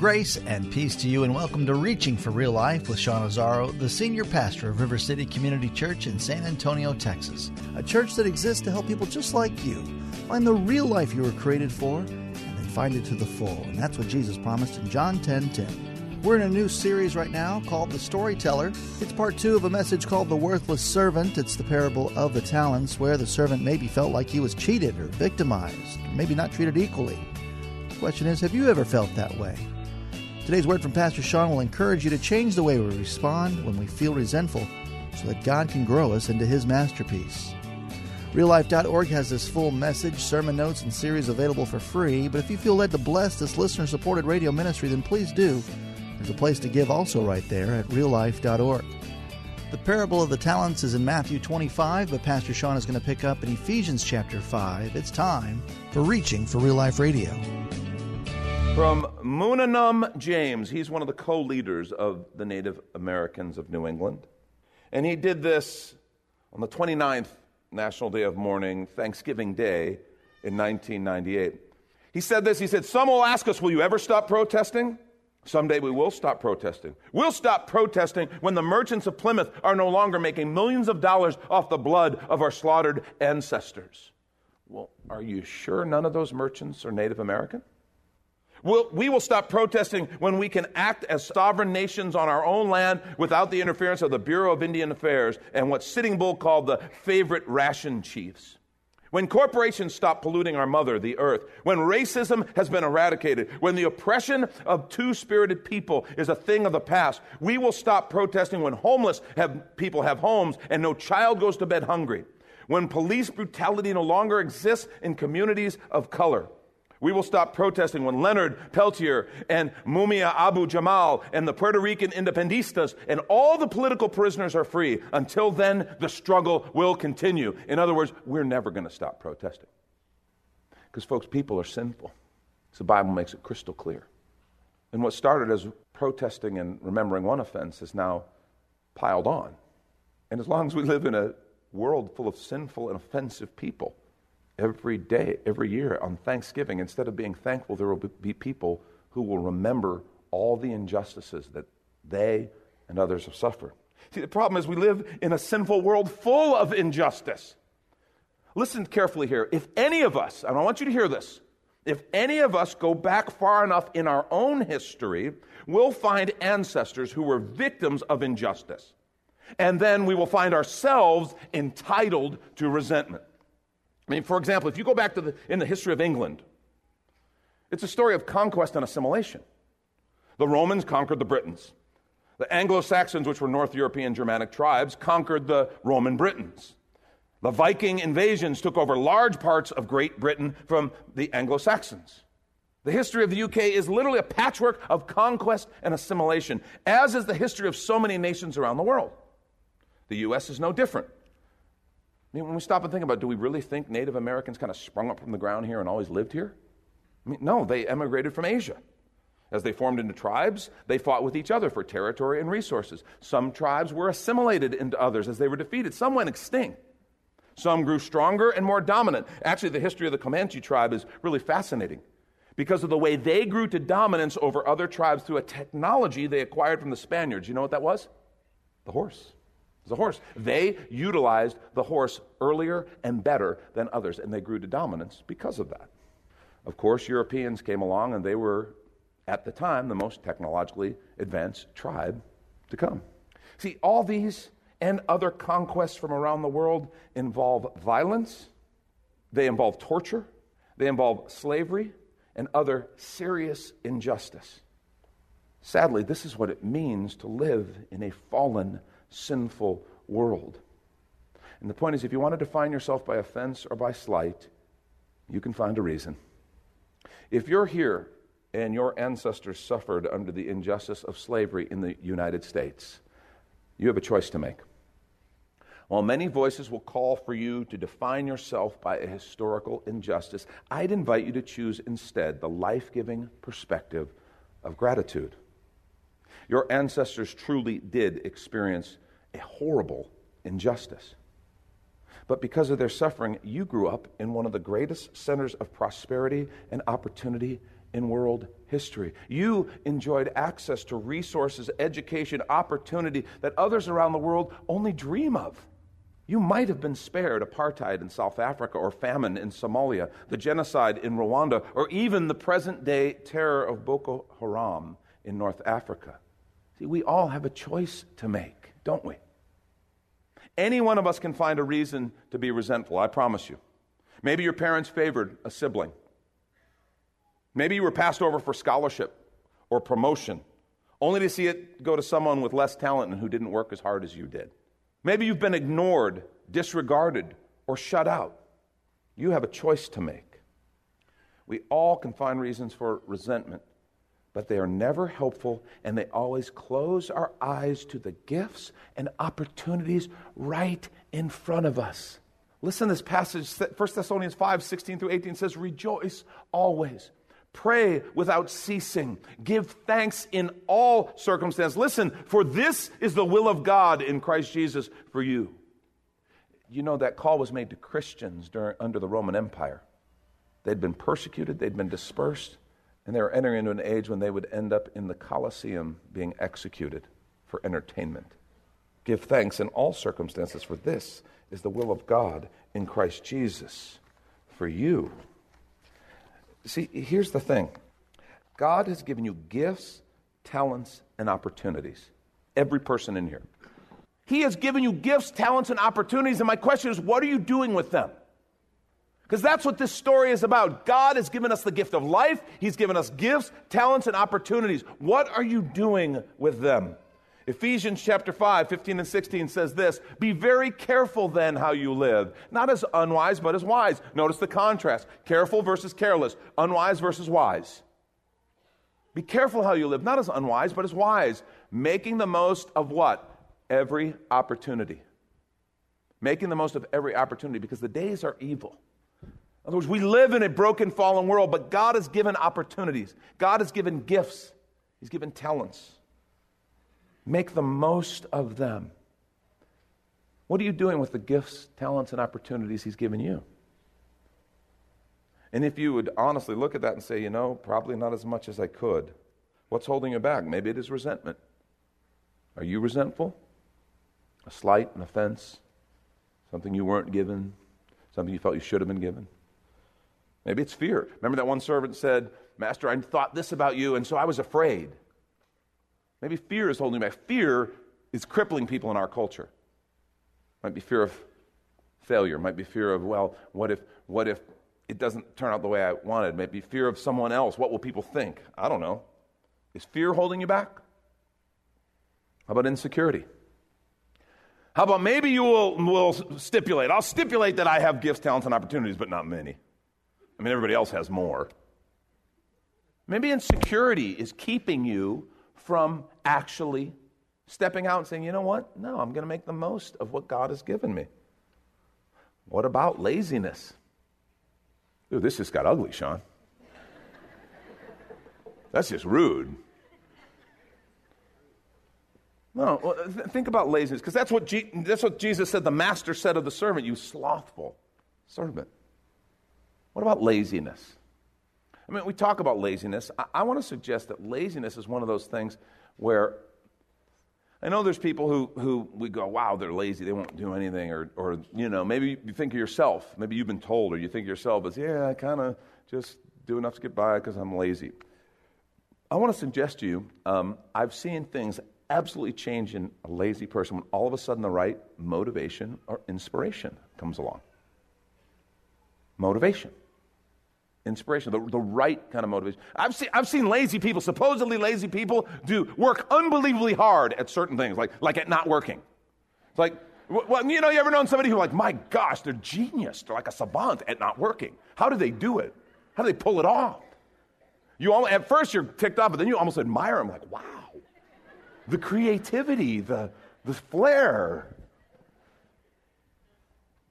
Grace and peace to you, and welcome to Reaching for Real Life with Sean Azzaro, the senior pastor of River City Community Church in San Antonio, Texas. A church that exists to help people just like you find the real life you were created for and then find it to the full. And that's what Jesus promised in John 10 10. We're in a new series right now called The Storyteller. It's part two of a message called The Worthless Servant. It's the parable of the talents where the servant maybe felt like he was cheated or victimized, or maybe not treated equally. The question is have you ever felt that way? Today's word from Pastor Sean will encourage you to change the way we respond when we feel resentful so that God can grow us into His masterpiece. RealLife.org has this full message, sermon notes, and series available for free. But if you feel led to bless this listener supported radio ministry, then please do. There's a place to give also right there at reallife.org. The parable of the talents is in Matthew 25, but Pastor Sean is going to pick up in Ephesians chapter 5. It's time for Reaching for Real Life Radio. From Moonanum James. He's one of the co leaders of the Native Americans of New England. And he did this on the 29th National Day of Mourning, Thanksgiving Day in 1998. He said this He said, Some will ask us, Will you ever stop protesting? Someday we will stop protesting. We'll stop protesting when the merchants of Plymouth are no longer making millions of dollars off the blood of our slaughtered ancestors. Well, are you sure none of those merchants are Native American? We'll, we will stop protesting when we can act as sovereign nations on our own land without the interference of the Bureau of Indian Affairs and what Sitting Bull called the favorite ration chiefs. When corporations stop polluting our mother, the earth, when racism has been eradicated, when the oppression of two spirited people is a thing of the past, we will stop protesting when homeless have, people have homes and no child goes to bed hungry, when police brutality no longer exists in communities of color. We will stop protesting when Leonard Peltier and Mumia Abu Jamal and the Puerto Rican Independistas and all the political prisoners are free. Until then, the struggle will continue. In other words, we're never going to stop protesting. Because, folks, people are sinful. So the Bible makes it crystal clear. And what started as protesting and remembering one offense is now piled on. And as long as we live in a world full of sinful and offensive people, every day, every year on Thanksgiving, instead of being thankful, there will be people who will remember all the injustices that they and others have suffered. See, the problem is we live in a sinful world full of injustice. Listen carefully here. If any of us, and I want you to hear this, if any of us go back far enough in our own history, we'll find ancestors who were victims of injustice. And then we will find ourselves entitled to resentment. I mean, for example, if you go back to the, in the history of England, it's a story of conquest and assimilation. The Romans conquered the Britons. The Anglo Saxons, which were North European Germanic tribes, conquered the Roman Britons. The Viking invasions took over large parts of Great Britain from the Anglo Saxons. The history of the UK is literally a patchwork of conquest and assimilation, as is the history of so many nations around the world. The US is no different. I mean, when we stop and think about it, do we really think Native Americans kind of sprung up from the ground here and always lived here? I mean, no, they emigrated from Asia. As they formed into tribes, they fought with each other for territory and resources. Some tribes were assimilated into others as they were defeated. Some went extinct. Some grew stronger and more dominant. Actually, the history of the Comanche tribe is really fascinating because of the way they grew to dominance over other tribes through a technology they acquired from the Spaniards. You know what that was? The horse the horse. They utilized the horse earlier and better than others, and they grew to dominance because of that. Of course, Europeans came along, and they were, at the time, the most technologically advanced tribe to come. See, all these and other conquests from around the world involve violence, they involve torture, they involve slavery, and other serious injustice. Sadly, this is what it means to live in a fallen sinful world. And the point is, if you want to define yourself by offense or by slight, you can find a reason. If you're here and your ancestors suffered under the injustice of slavery in the United States, you have a choice to make. While many voices will call for you to define yourself by a historical injustice, I'd invite you to choose instead the life giving perspective of gratitude. Your ancestors truly did experience a horrible injustice. But because of their suffering, you grew up in one of the greatest centers of prosperity and opportunity in world history. You enjoyed access to resources, education, opportunity that others around the world only dream of. You might have been spared apartheid in South Africa or famine in Somalia, the genocide in Rwanda, or even the present day terror of Boko Haram in North Africa. See, we all have a choice to make, don't we? Any one of us can find a reason to be resentful, I promise you. Maybe your parents favored a sibling. Maybe you were passed over for scholarship or promotion, only to see it go to someone with less talent and who didn't work as hard as you did. Maybe you've been ignored, disregarded, or shut out. You have a choice to make. We all can find reasons for resentment, but they are never helpful and they always close our eyes to the gifts and opportunities right in front of us. Listen to this passage, 1 Thessalonians 5 16 through 18 says, Rejoice always. Pray without ceasing. Give thanks in all circumstances. Listen, for this is the will of God in Christ Jesus for you. You know that call was made to Christians during, under the Roman Empire. They'd been persecuted, they'd been dispersed, and they were entering into an age when they would end up in the Colosseum being executed for entertainment. Give thanks in all circumstances, for this is the will of God in Christ Jesus for you. See, here's the thing God has given you gifts, talents, and opportunities. Every person in here. He has given you gifts, talents, and opportunities. And my question is, what are you doing with them? Because that's what this story is about. God has given us the gift of life, He's given us gifts, talents, and opportunities. What are you doing with them? Ephesians chapter 5, 15 and 16 says this Be very careful then how you live, not as unwise, but as wise. Notice the contrast careful versus careless, unwise versus wise. Be careful how you live, not as unwise, but as wise, making the most of what? Every opportunity. Making the most of every opportunity because the days are evil. In other words, we live in a broken, fallen world, but God has given opportunities. God has given gifts. He's given talents. Make the most of them. What are you doing with the gifts, talents, and opportunities He's given you? And if you would honestly look at that and say, you know, probably not as much as I could, what's holding you back? Maybe it is resentment. Are you resentful? A slight, an offense, something you weren't given, something you felt you should have been given? Maybe it's fear. Remember that one servant said, Master, I thought this about you, and so I was afraid. Maybe fear is holding back. Fear is crippling people in our culture. Might be fear of failure. Might be fear of, well, what if, what if it doesn't turn out the way I wanted? Maybe fear of someone else. What will people think? I don't know. Is fear holding you back? How about insecurity? How about maybe you will, will stipulate? I'll stipulate that I have gifts, talents, and opportunities, but not many. I mean, everybody else has more. Maybe insecurity is keeping you from actually stepping out and saying, you know what? No, I'm going to make the most of what God has given me. What about laziness? Ooh, this just got ugly, Sean. That's just rude. No, well, th- think about laziness, because that's, what that's what Jesus said the master said of the servant, you slothful servant. What about laziness? I mean, we talk about laziness. I, I want to suggest that laziness is one of those things where I know there's people who, who we go, wow, they're lazy, they won't do anything, or, or you know, maybe you think of yourself, maybe you've been told, or you think of yourself as, yeah, I kind of just do enough to get by because I'm lazy. I want to suggest to you, um, I've seen things absolutely change in a lazy person when all of a sudden the right motivation or inspiration comes along. Motivation inspiration, the, the right kind of motivation. I've seen, I've seen lazy people, supposedly lazy people, do work unbelievably hard at certain things, like, like at not working. It's like, Well, you know, you ever known somebody who, like, my gosh, they're genius. They're like a savant at not working. How do they do it? How do they pull it off? You all, at first you're ticked off, but then you almost admire them. Like, wow, the creativity, the the flair.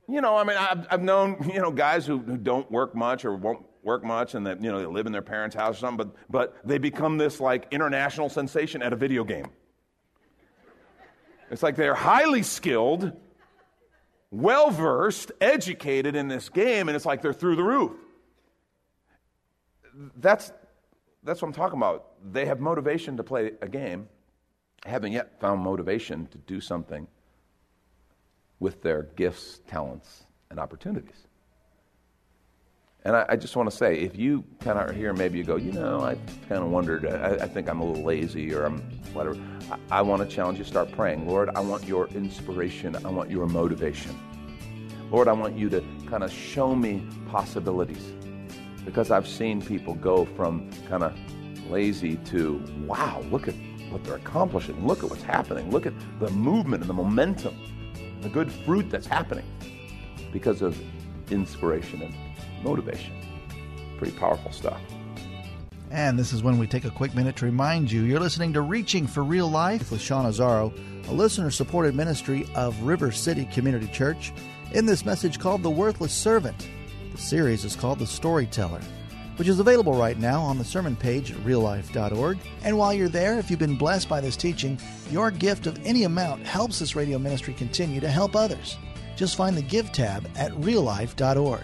You know, I mean, I've, I've known you know guys who, who don't work much or won't work much, and that you know they live in their parents' house or something, but but they become this like international sensation at a video game. It's like they're highly skilled, well versed, educated in this game, and it's like they're through the roof. That's, that's what I'm talking about. They have motivation to play a game, haven't yet found motivation to do something with their gifts, talents, and opportunities. And I, I just want to say, if you kind of are here, maybe you go, you know, I kind of wondered, uh, I, I, think I'm a little lazy or I'm whatever. I, I want to challenge you, to start praying. Lord, I want your inspiration. I want your motivation. Lord, I want you to kind of show me possibilities because I've seen people go from kind of lazy to, wow, look at what they're accomplishing. Look at what's happening. Look at the movement and the momentum, the good fruit that's happening because of inspiration and motivation. Pretty powerful stuff. And this is when we take a quick minute to remind you you're listening to Reaching for Real Life with Sean Azzaro, a listener supported ministry of River City Community Church, in this message called The Worthless Servant. The series is called The Storyteller, which is available right now on the sermon page at reallife.org. And while you're there, if you've been blessed by this teaching, your gift of any amount helps this radio ministry continue to help others. Just find the Give tab at reallife.org.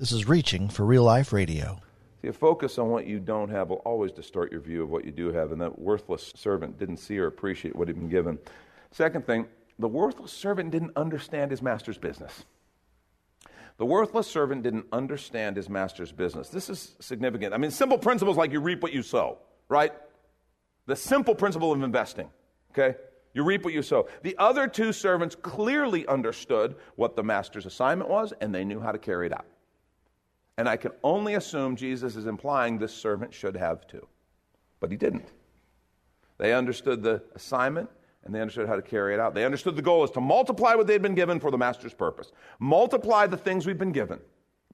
This is Reaching for Real Life Radio. See, a focus on what you don't have will always distort your view of what you do have, and that worthless servant didn't see or appreciate what he'd been given. Second thing, the worthless servant didn't understand his master's business. The worthless servant didn't understand his master's business. This is significant. I mean, simple principles like you reap what you sow, right? The simple principle of investing, okay? You reap what you sow. The other two servants clearly understood what the master's assignment was, and they knew how to carry it out. And I can only assume Jesus is implying this servant should have too. But he didn't. They understood the assignment and they understood how to carry it out. They understood the goal is to multiply what they'd been given for the master's purpose. Multiply the things we've been given.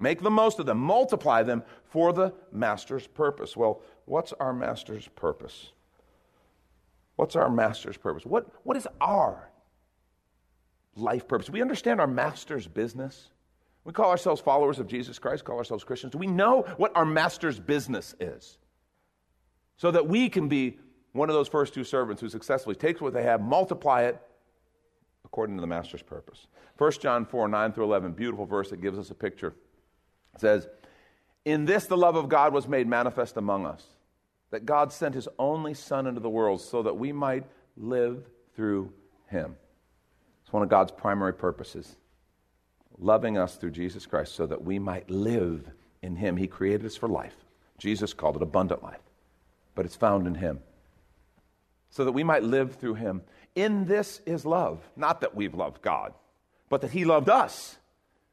Make the most of them. Multiply them for the master's purpose. Well, what's our master's purpose? What's our master's purpose? What, what is our life purpose? We understand our master's business. We call ourselves followers of Jesus Christ, call ourselves Christians. We know what our master's business is? So that we can be one of those first two servants who successfully takes what they have, multiply it according to the master's purpose. 1 John 4 9 through 11, beautiful verse that gives us a picture. It says, In this the love of God was made manifest among us, that God sent his only Son into the world so that we might live through him. It's one of God's primary purposes loving us through Jesus Christ so that we might live in Him. He created us for life. Jesus called it abundant life, but it's found in Him. So that we might live through Him. In this is love. Not that we've loved God, but that He loved us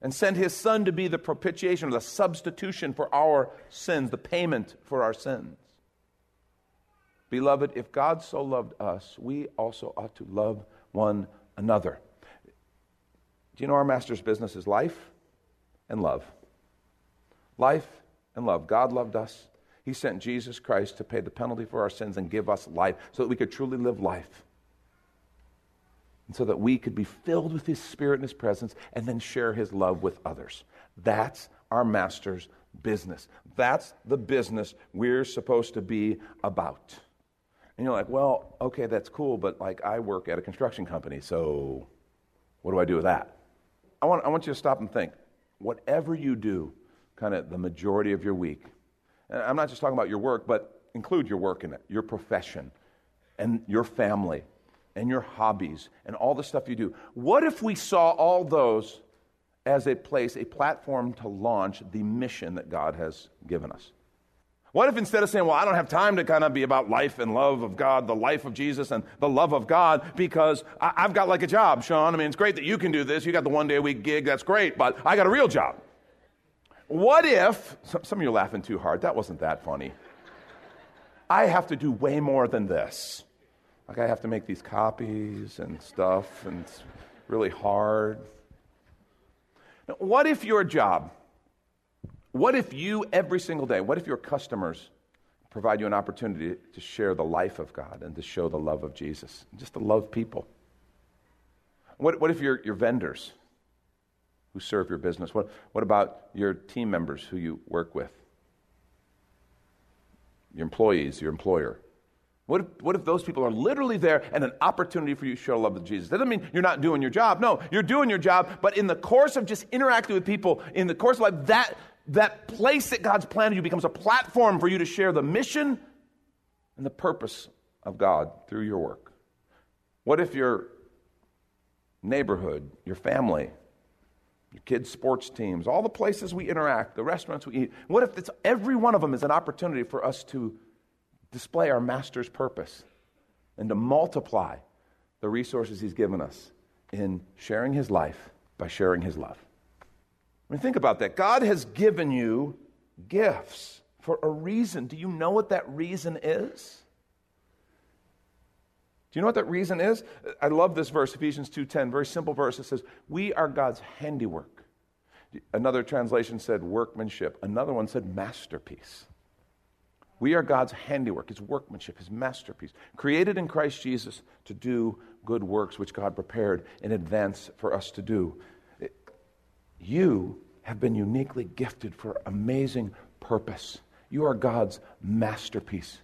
and sent His Son to be the propitiation or the substitution for our sins, the payment for our sins. Beloved, if God so loved us, we also ought to love one another. Do you know our master's business is life and love? Life and love. God loved us. He sent Jesus Christ to pay the penalty for our sins and give us life so that we could truly live life. And so that we could be filled with His Spirit and His presence and then share His love with others. That's our Master's business. That's the business we're supposed to be about. And you're like, well, okay, that's cool, but like I work at a construction company, so what do I do with that? I want, I want you to stop and think. Whatever you do, kind of the majority of your week, and I'm not just talking about your work, but include your work in it, your profession, and your family, and your hobbies, and all the stuff you do. What if we saw all those as a place, a platform to launch the mission that God has given us? What if instead of saying, well, I don't have time to kind of be about life and love of God, the life of Jesus and the love of God, because I, have got like a job, Sean. I mean, it's great that you can do this. You got the one day a week gig. That's great, but I got a real job. What if, some of you are laughing too hard. That wasn't that funny. I have to do way more than this. Like, I have to make these copies and stuff, and it's really hard. Now, what if your job, what if you every single day, what if your customers provide you an opportunity to share the life of God and to show the love of Jesus, just to love people? What, what if your, your vendors who serve your business? What, what about your team members who you work with? Your employees, your employer? What if, what if those people are literally there and an opportunity for you to show love with Jesus? That doesn't mean you're not doing your job. No, you're doing your job, but in the course of just interacting with people, in the course of life, that, that place that God's planted you becomes a platform for you to share the mission and the purpose of God through your work. What if your neighborhood, your family, your kids' sports teams, all the places we interact, the restaurants we eat, what if every one of them is an opportunity for us to display our master's purpose and to multiply the resources he's given us in sharing his life by sharing his love? Mean, think about that. God has given you gifts for a reason. Do you know what that reason is? Do you know what that reason is? I love this verse, Ephesians 2:10, very simple verse. It says, "We are God's handiwork." Another translation said workmanship. Another one said masterpiece. We are God's handiwork, his workmanship, his masterpiece, created in Christ Jesus to do good works which God prepared in advance for us to do. You have been uniquely gifted for amazing purpose. You are God's masterpiece.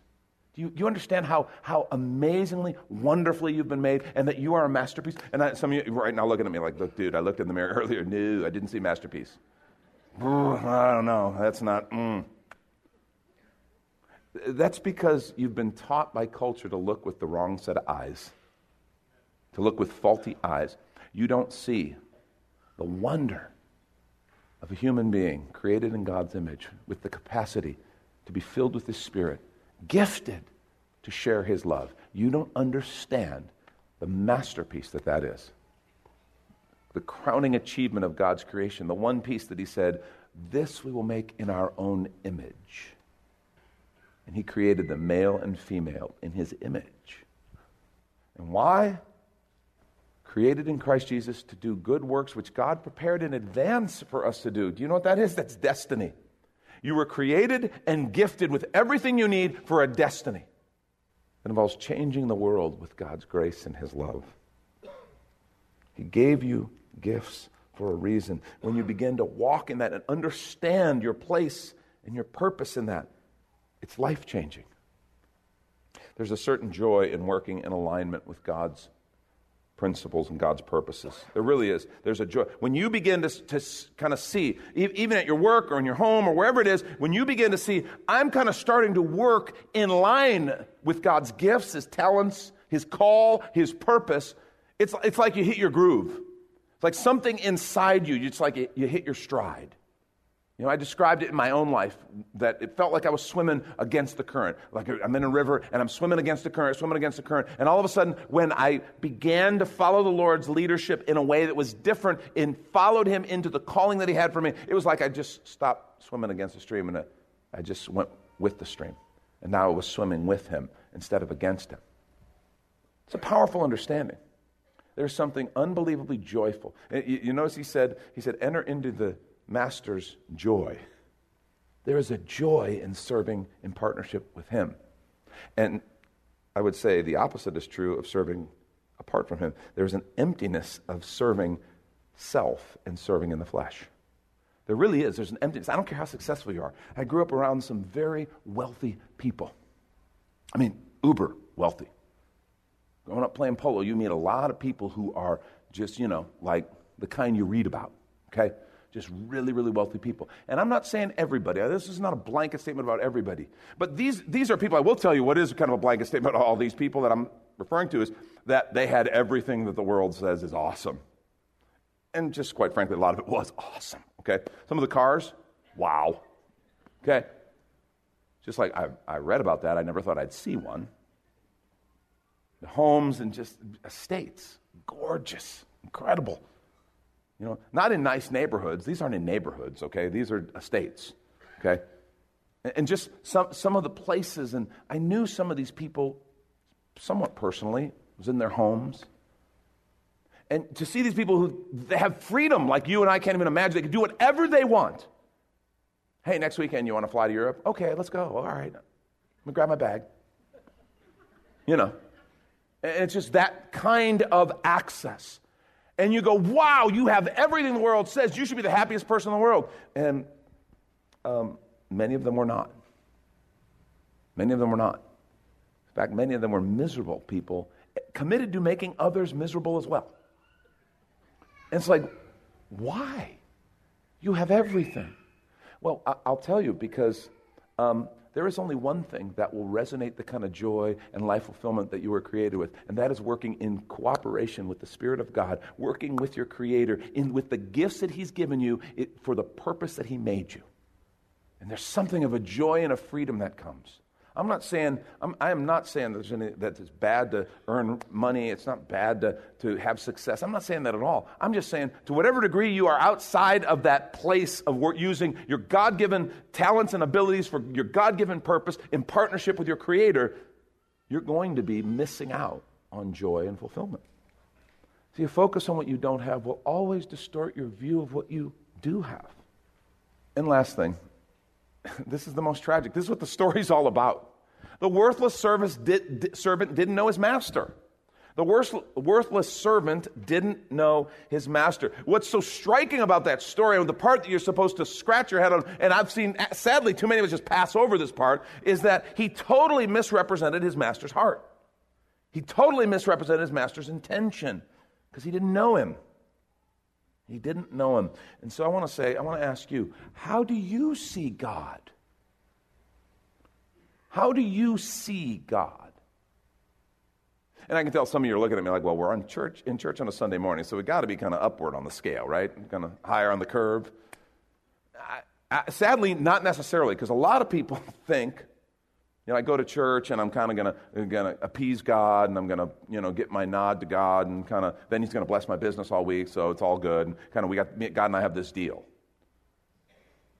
Do you, you understand how, how amazingly, wonderfully you've been made and that you are a masterpiece? And I, some of you right now looking at me like, look, dude, I looked in the mirror earlier. No, I didn't see masterpiece. I don't know. That's not. Mm. That's because you've been taught by culture to look with the wrong set of eyes, to look with faulty eyes. You don't see the wonder of a human being created in God's image with the capacity to be filled with His Spirit gifted to share his love. You don't understand the masterpiece that that is. The crowning achievement of God's creation, the one piece that he said, This we will make in our own image. And he created the male and female in his image. And why? Created in Christ Jesus to do good works which God prepared in advance for us to do. Do you know what that is? That's destiny. You were created and gifted with everything you need for a destiny that involves changing the world with God's grace and His love. He gave you gifts for a reason. When you begin to walk in that and understand your place and your purpose in that, it's life changing. There's a certain joy in working in alignment with God's principles and God's purposes. There really is. There's a joy. When you begin to, to kind of see, even at your work or in your home or wherever it is, when you begin to see, I'm kind of starting to work in line with God's gifts, His talents, His call, His purpose, it's, it's like you hit your groove. It's like something inside you, it's like you hit your stride. You know, I described it in my own life that it felt like I was swimming against the current. Like I'm in a river and I'm swimming against the current, swimming against the current. And all of a sudden, when I began to follow the Lord's leadership in a way that was different and followed Him into the calling that He had for me, it was like I just stopped swimming against the stream and uh, I just went with the stream. And now I was swimming with Him instead of against Him. It's a powerful understanding. There's something unbelievably joyful. Uh, you notice He said, He said, enter into the master's joy. There is a joy in serving in partnership with Him. And I would say the opposite is true of serving apart from Him. There's an emptiness of serving self and serving in the flesh. There really is. There's an emptiness. I don't care how successful you are. I grew up around some very wealthy people. I mean, uber wealthy. Growing up playing polo, you meet a lot of people who are just, you know, like the kind you read about, okay? Just really, really wealthy people. And I'm not saying everybody. This is not a blanket statement about everybody. But these, these are people, I will tell you what is kind of a blanket statement about all these people that I'm referring to is that they had everything that the world says is awesome. And just quite frankly, a lot of it was awesome, okay? Some of the cars, wow, okay? Just like I, I read about that, I never thought I'd see one. The homes and just estates, gorgeous, incredible. You know, not in nice neighborhoods. These aren't in neighborhoods, okay? These are estates, okay? And just some, some of the places, and I knew some of these people somewhat personally, was in their homes. And to see these people who they have freedom like you and I can't even imagine, they can do whatever they want. Hey, next weekend you want to fly to Europe? Okay, let's go. All right. Let me grab my bag. You know, it's just that kind of access and you go, wow, you have everything the world says. You should be the happiest person in the world. And um, many of them were not. Many of them were not. In fact, many of them were miserable people, committed to making others miserable as well. And it's like, why? You have everything. Well, I'll tell you because um, there is only one thing that will resonate the kind of joy and life fulfillment that you were created with, and that is working in cooperation with the Spirit of God, working with your Creator, in, with the gifts that He's given you it, for the purpose that He made you. And there's something of a joy and a freedom that comes. I'm not saying, I'm, I am not saying there's any, that it's bad to earn money. It's not bad to, to have success. I'm not saying that at all. I'm just saying, to whatever degree you are outside of that place of work, using your God given talents and abilities for your God given purpose in partnership with your Creator, you're going to be missing out on joy and fulfillment. See, a focus on what you don't have will always distort your view of what you do have. And last thing, this is the most tragic. This is what the story's all about. The worthless did, servant didn't know his master. The worthless servant didn't know his master. What's so striking about that story, and the part that you're supposed to scratch your head on, and I've seen, uh, sadly, too many of us just pass over this part, is that he totally misrepresented his master's heart. He totally misrepresented his master's intention because he didn't know him. He didn't know him. And so I want to say, I want to ask you, how do you see God? How do you see God? And I can tell some of you are looking at me like, well, we're on church, in church on a Sunday morning, so we've got to be kind of upward on the scale, right? Kind of higher on the curve. I, I, sadly, not necessarily, because a lot of people think, you know, I go to church and I'm kind of gonna gonna appease God and I'm gonna you know get my nod to God and kind of then He's gonna bless my business all week, so it's all good. And kind of we got God and I have this deal.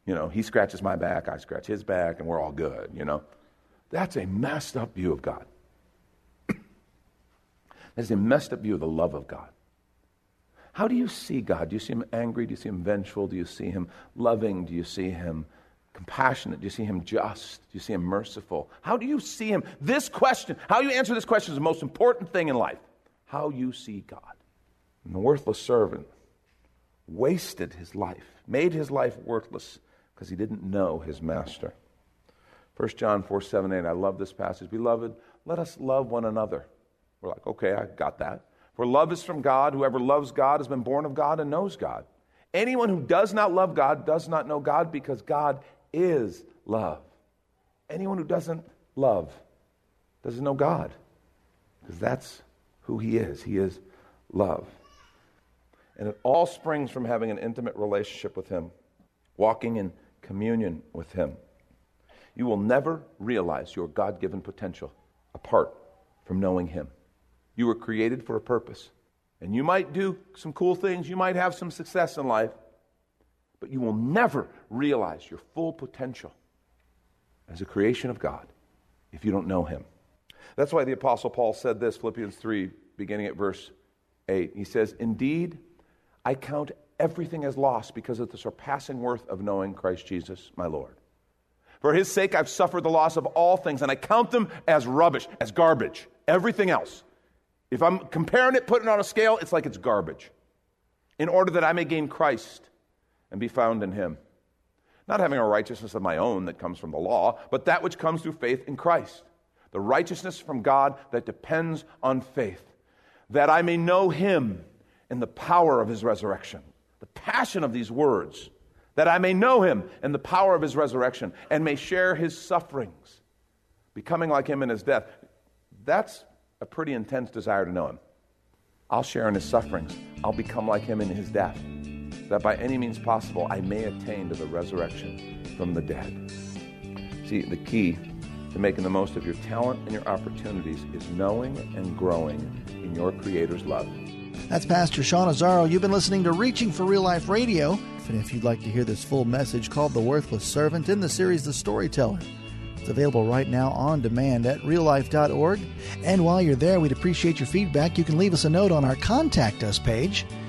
You know, He scratches my back, I scratch His back, and we're all good. You know. That's a messed up view of God. That's a messed up view of the love of God. How do you see God? Do you see him angry? Do you see him vengeful? Do you see him loving? Do you see him compassionate? Do you see him just? Do you see him merciful? How do you see him? This question, how you answer this question is the most important thing in life. How you see God. And the worthless servant wasted his life, made his life worthless because he didn't know his master. 1 John 4 7 8. I love this passage. Beloved, let us love one another. We're like, okay, I got that. For love is from God. Whoever loves God has been born of God and knows God. Anyone who does not love God does not know God because God is love. Anyone who doesn't love doesn't know God because that's who He is. He is love. And it all springs from having an intimate relationship with Him, walking in communion with Him. You will never realize your God given potential apart from knowing Him. You were created for a purpose. And you might do some cool things, you might have some success in life, but you will never realize your full potential as a creation of God if you don't know Him. That's why the Apostle Paul said this, Philippians 3, beginning at verse 8. He says, Indeed, I count everything as loss because of the surpassing worth of knowing Christ Jesus, my Lord. For his sake, I've suffered the loss of all things, and I count them as rubbish, as garbage. Everything else. If I'm comparing it, putting it on a scale, it's like it's garbage. In order that I may gain Christ and be found in him. Not having a righteousness of my own that comes from the law, but that which comes through faith in Christ. The righteousness from God that depends on faith. That I may know him in the power of his resurrection. The passion of these words that I may know him in the power of his resurrection and may share his sufferings, becoming like him in his death. That's a pretty intense desire to know him. I'll share in his sufferings, I'll become like him in his death, that by any means possible I may attain to the resurrection from the dead. See, the key to making the most of your talent and your opportunities is knowing and growing in your Creator's love. That's Pastor Sean Azzaro. You've been listening to Reaching for Real Life Radio. And if you'd like to hear this full message called The Worthless Servant in the series The Storyteller, it's available right now on demand at reallife.org. And while you're there, we'd appreciate your feedback. You can leave us a note on our Contact Us page.